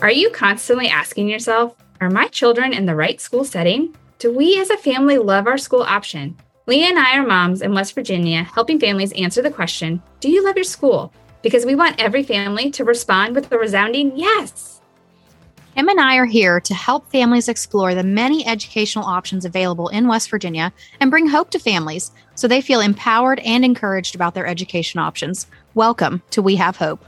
Are you constantly asking yourself, are my children in the right school setting? Do we as a family love our school option? Leah and I are moms in West Virginia helping families answer the question Do you love your school? Because we want every family to respond with a resounding yes. Kim and I are here to help families explore the many educational options available in West Virginia and bring hope to families so they feel empowered and encouraged about their education options. Welcome to We Have Hope.